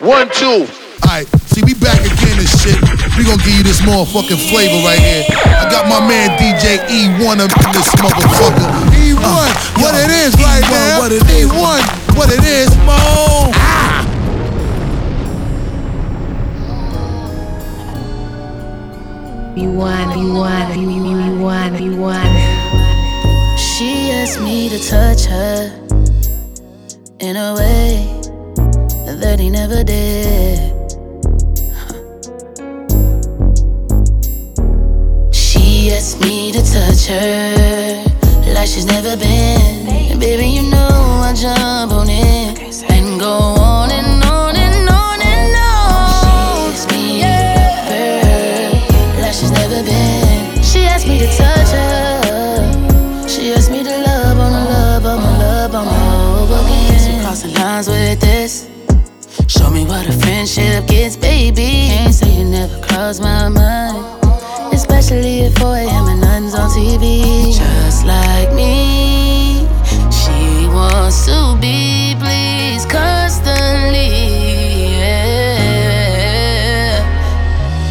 One, two. Alright, see, we back again and shit. We gonna give you this motherfucking flavor right here. I got my man DJ E1 up in this motherfucker. E1, uh, what yo, it is right E1, now. What it is. E1, what it is, mo. Ah. You want, you want, you, you, you want, you want. She asked me to touch her in a way that he never did. She asked me to touch her like she's never been. Baby, you know I jump on it and go What a friendship gets, baby. Can't say never crossed my mind. Especially at 4 a.m. and nothing's on TV. Just like me, she wants to be pleased constantly. Yeah.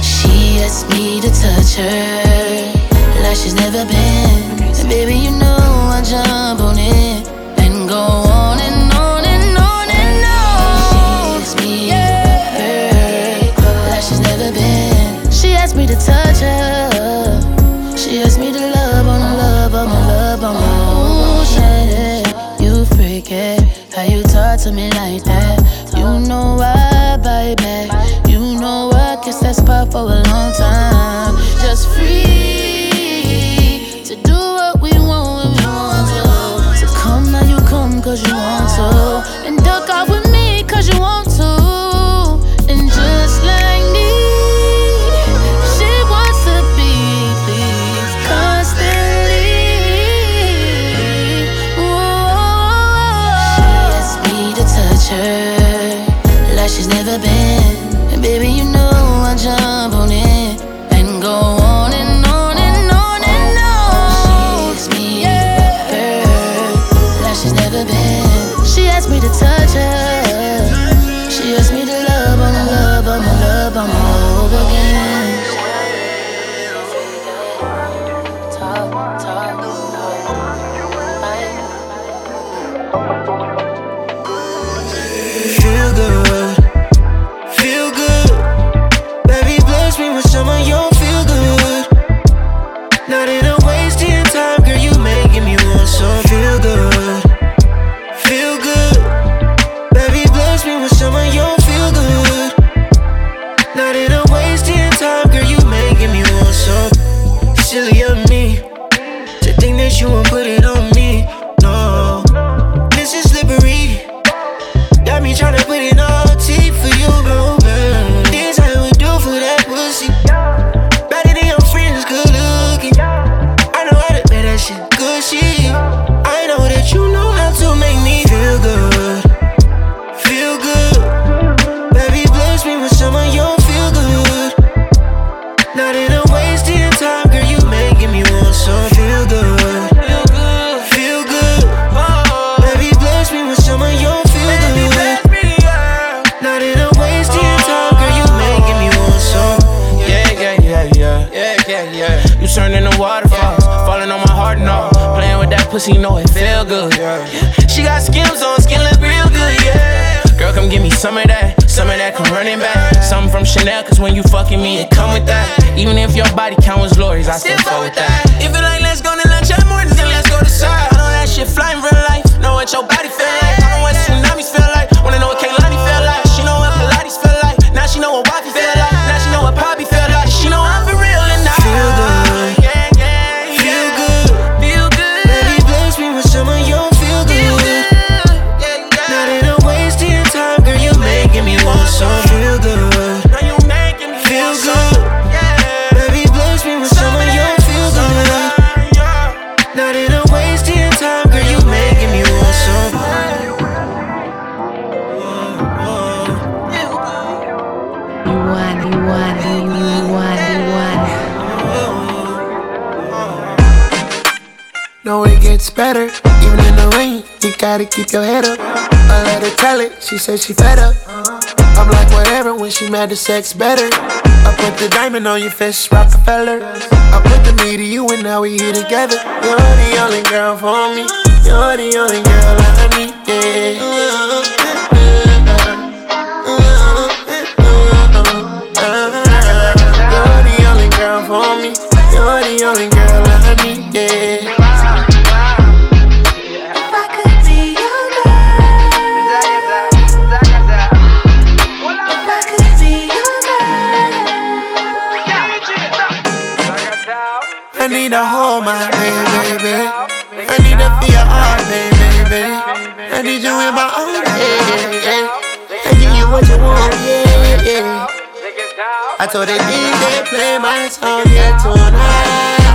She asked me to touch her like she's never been. Talk to me like that? You know I bite back. You know I kiss that spot for a long time. She's never been. And baby, you know I jump make pussy, you know it feel good. She got skims on, skin look real good, yeah. Girl, come give me some of that, some of that, come running back. Something from Chanel, cause when you fucking me, it come with that. Even if your body count was glories, I still fuck with that. If it like, let's go to lunch at mornings, then let's go to side. I know that shit flying real life, know what your body feel like. I know what tsunamis feel like, wanna know what Kehlani feel like. She know what Pilates feel like, now she know what Wafi feel like. Now she know what Poppy keep your head up. I let her tell it, she said she fed up. I'm like whatever when she mad the sex better. I put the diamond on your fist, Rockefeller. I put the me to you and now we here together. You're the only girl for me. You're the only girl I need. Yeah. Your heart, baby, baby. I need you in my arms, yeah, yeah. I give you what you want, yeah, yeah. I told the DJ play my song, yeah, tonight.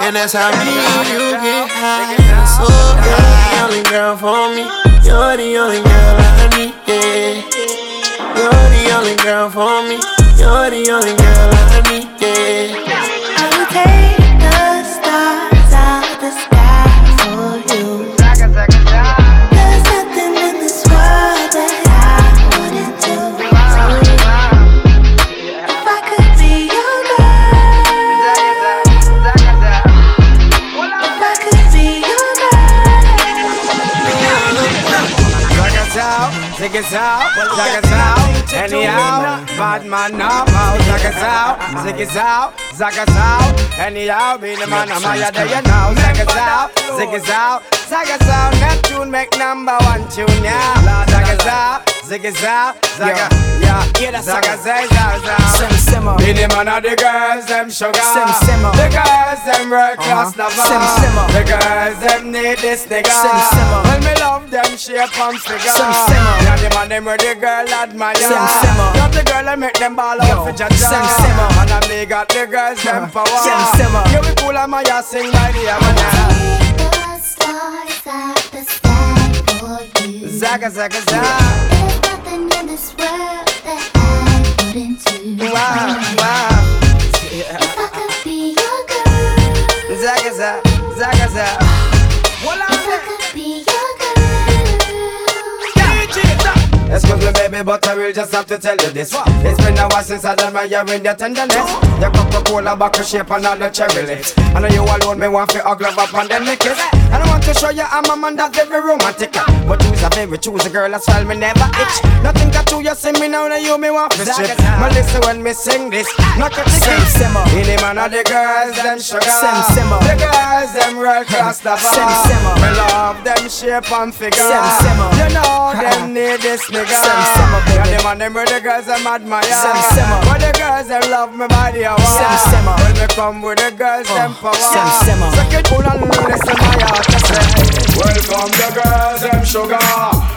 And that's how me and you get high. So you're the only girl for me. You're the only girl I need, yeah. You're the only girl for me. You're the only girl I need, yeah. Take man now, take it out, it out. Zaga out, anyhow, be the man, I'm higher than you now. Zaga out, zigga out, Zaga out, Neptune make number one tune, yeah. Zaga out, zigga out, Zaga, yeah, yeah, that's Zaga say, Zaga Sim simmer. Be the uh. man of the girls, them sugar. Sim simmer. Uh. The girls, them world uh-huh. class lover. Sim simmer. Uh. The girls, them need this nigga. Sim simmer. When me love them shape and figure. Sim simmer. Yeah, the man, them where the girl admire. Sim simmer. Got the girl, I make them ball out for jaja. Sim simmer. And I me got the girls them uh-huh. power. Sim simmer. Yeah, we cool and my ass sing by the Amana. The stars at the sky for you. Zaga, zaga, zaga. There's nothing in this world that I wouldn't do. Wow, wow. If I could be your girl. Zaga, zaga, zaga, zaga. Excuse me, baby, but I will just have to tell you this. It's been a while since I done my year in your tenderness. Your Coca-Cola bottle shape and all the cherry lips. I know you alone, me want to hug love up and then me kiss. And I want to show you I'm a man that's very romantic. But you's a very choosy girl as well, me never itch. Nothing got to you, see me now, now you me want to strip. Me listen when me sing this, not a ticket. The man of the girls, them sugar. Simmer. The girls, them real cross the bar. Sim shape and figure. Sim simmer. Uh. You know them need this nigga. Sim simmer, uh, baby. Yeah, them and them with the girls them admire. Sim simmer. Uh. But the girls them love me body a war. Sim simmer. When me come with the girls them power. Sim simmer. Second pull and listen my heart. Welcome the girls them sugar.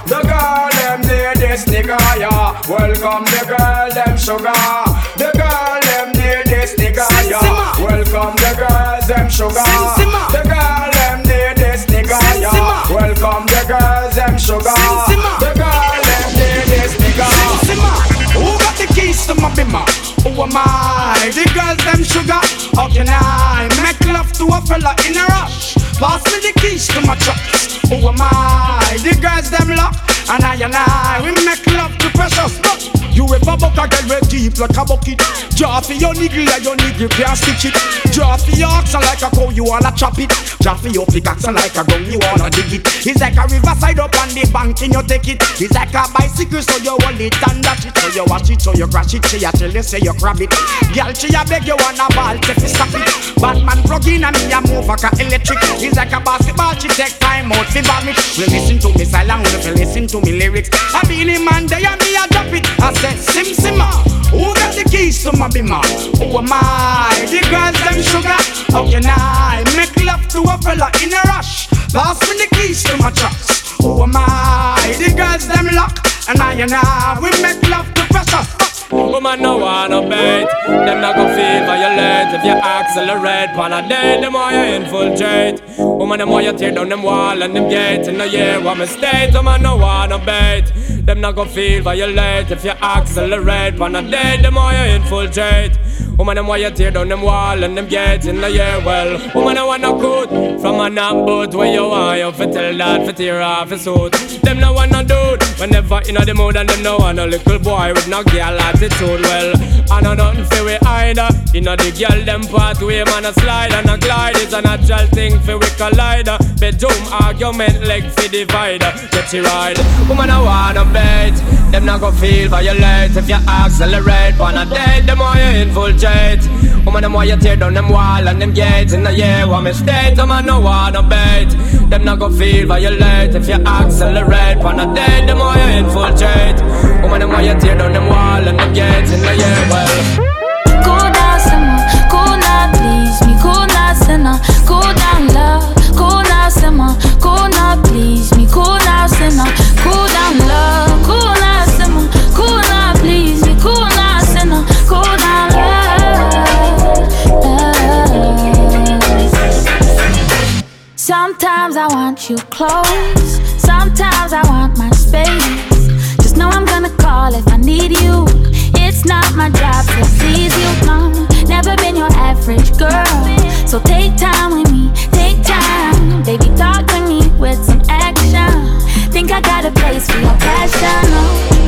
The girl them need this nigga yeah. Welcome the girl them sugar. The girl them need this nigga yeah. Welcome the girls them sugar. The girl Welcome the girls them sugar. The girl, them name is nigga. Who got the keys to my bimmer. Who am I? The girls them sugar. How can I make love to a fella in a rush? Pass me the keys to my truck. Who am I? The girls them lock. And I and I, we make love to precious. But you ever buck a girl with deep like a bucket? Draw your niggle and your niggle can't stitch it. Draw your oxen like a cow, you wanna chop it. Draw your pickaxe like a gun, you wanna dig it. It's like a riverside up on the bank and you take it. It's like a bicycle so you hold it and dash it. So you watch it, so you crash it, she a tell you say you grab it. Girl, she a beg you wanna ball, take it, stop it. Batman plug in and me a move like a electric. It's like a basketball, she take time out fi vomit We listen to me silent, we listen to me lyrics I be the man, they and me a drop it I say Sim Simma. Who got the keys to my bimmer? Who am I? The girls them sugar. How can I make love to a fella in a rush? Pass me the keys to my trucks. Who am I? The girls them lock. And I and I we make love to precious. Woman no wanna bait Them not go feel violate If you accelerate. Pan a day The more you infiltrate. Woman the more you tear down them wall and them gates In the year what mistake Woman no wanna bait Them not go feel violate If you accelerate. Pan a day The more you infiltrate Woman, them why you tear down them wall and them gates in the year. Well, woman, I wanna good from a boat where you want you fi tell that fi tear off his suit. Them no wanna dude whenever inna the mood and them no want a little boy with no girl attitude. Well, I know nothing fi we either. Inna the girl them pathway, man a slide and a glide is a natural thing fi we collide. Bedroom argument leg fi divide. Get you ride, woman I wanna bait. Them not go feel violate if you accelerate. Wanna date them why you infiltrate. Woman oh, them why you tear down them wall and them gates in the year. Want me state, oh, them I no wanna bait. Them not go feel violate if you accelerate. Wanna date them why you infiltrate. Oh, Woman them why you tear down them wall and them gates in the year. Well. Cool down, simmer, cool now, please me. Cool now, sinner, cool down, love. Cool now, simmer, cool now, please me. Cool now, sinner, cool down, love. Cool now, simmer, cool now, want you close. Sometimes I want my space. Just know I'm gonna call if I need you. It's not my job to please you, no. Never been your average girl. So take time with me, take time. Baby, talk to me with some action. Think I got a place for your passion.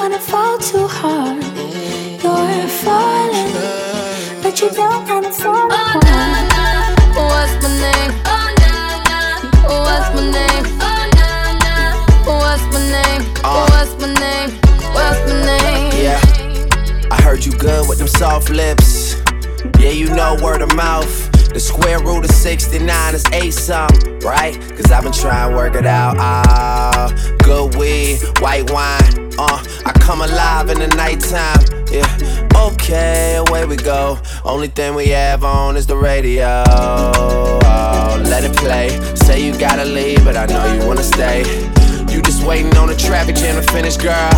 Wanna fall too hard. You're falling, but you don't wanna fall hard. What's my name? What's my name? What's my name? What's my name? What's my name? Yeah, I heard you good with them soft lips. Yeah, you know word of mouth. The square root of 69 is eight something, right? Cause I've been trying to work it out. Ah, good weed, white wine. Uh, I come alive in the nighttime. Yeah, okay, away we go. Only thing we have on is the radio. Oh, let it play. Say you gotta leave, but I know you wanna stay. You just waiting on the traffic jam to finish, girl.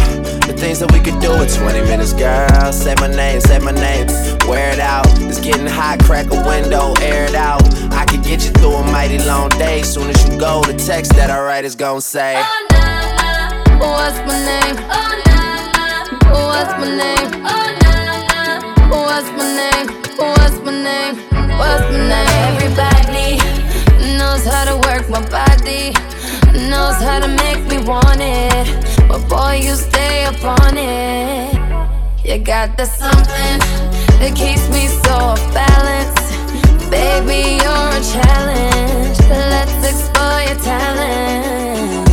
The things that we could do in 20 minutes, girl. Say my name, say my name. Wear it out. It's getting hot, crack a window, air it out. I could get you through a mighty long day. Soon as you go, the text that I write is gonna say. What's my name? Oh, nah, nah. What's my name? Oh, What's my name? What's my name? What's my name? Everybody knows how to work my body, knows how to make me want it. But boy, you stay up on it. You got the something that keeps me so off balance. Baby, you're a challenge. Let's explore your talent.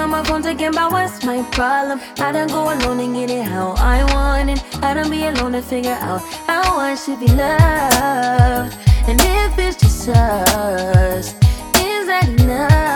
On my phone thinking about what's my problem. I don't go alone and get it how I want it. I don't be alone to figure out how I should be loved. And if it's just us, is that enough?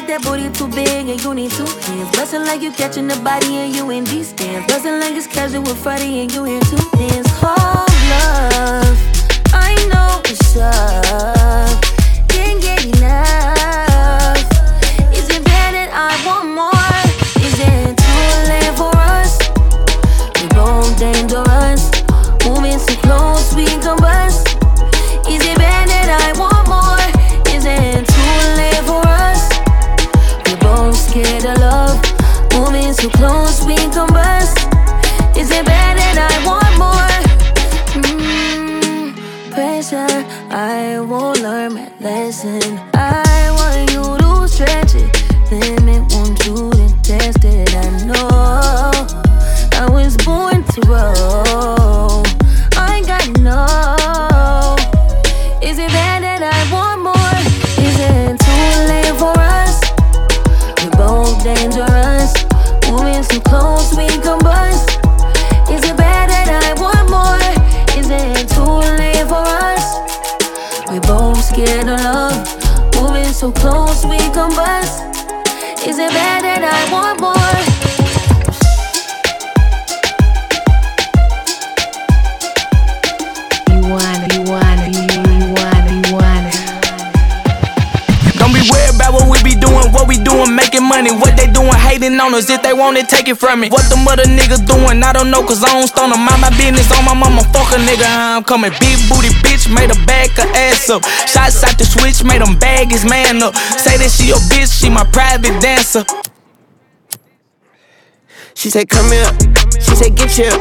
Like that booty too big and you need two hands. Bust it like you catching the body and you in G stands. Bust it like it's casual with Friday and you in two hands. Oh, love, I know it's up. Can't get enough. If they want it, take it from me. What the mother niggas doing, I don't know, cause I don't stone them. Mind my business on my mama, fuck a nigga. I'm coming. Big booty bitch, made her back her ass up. Shots out the switch, made him bag his man up. Say that she your bitch, she my private dancer. She said, come here. She said, get here.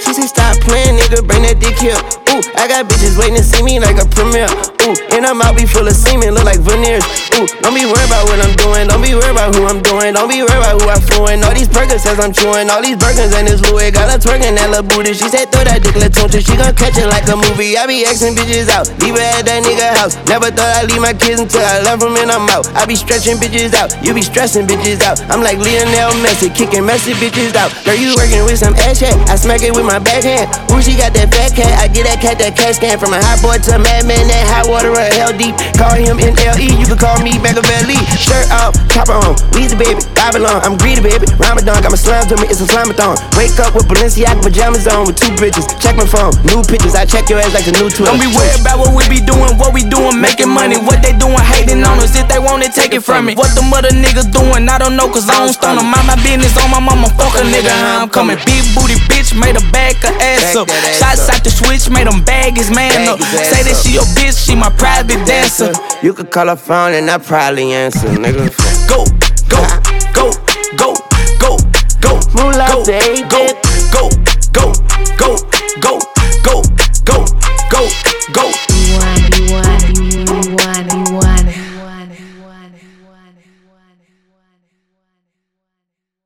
She said, stop playing, nigga, bring that dick here. Ooh, I got bitches waiting to see me like a premiere. Ooh, and I'm out be full of semen, look like veneers. Ooh, don't be worried about what I'm doing. Don't be worried about who I'm doing. Don't be worried about who I'm fluent. All these burgers says I'm chewing. All these burgers and this Louis. Got her twerking that little booty. She said, throw that dick, let tuncha. She gon' catch it like a movie. I be Xing bitches out. Leave her at that nigga house. Never thought I'd leave my kids until I love them and I'm out. I be stretching bitches out. You be stressing bitches out. I'm like Lionel Messi, kicking messy bitches out. Girl, you working with some ass chat. I smack it with my backhand. Ooh, she got that fat cat. I get that cat that cat scan from a hot boy to a madman. That hot water or hell deep. Call him NLE. You can call me Machiavelli. Shirt off, chopper on. Weezy baby, Babylon. I'm greedy baby. Ramadan got my slime to me. It's a slamathon. Wake up with Balenciaga pajamas on with two bitches. Check my phone, new pictures. I check your ass like the new Twitter. Don't be worried about what we be doing, what we doing, making money. What they doing, hating on us. If they want it, take it from me. What the mother niggas doing, I don't know, cause I don't stun them. Mind my business on my mama, fuck a nigga. how I'm coming. Big booty bitch, made her back her ass up. Shots out the switch, made him bag his man up. Say that she your bitch, she my my private dancer. You could call her phone and I probably answer, nigga. Go, go, go, go, go, go, Moonlight go, go, go, go, go. go.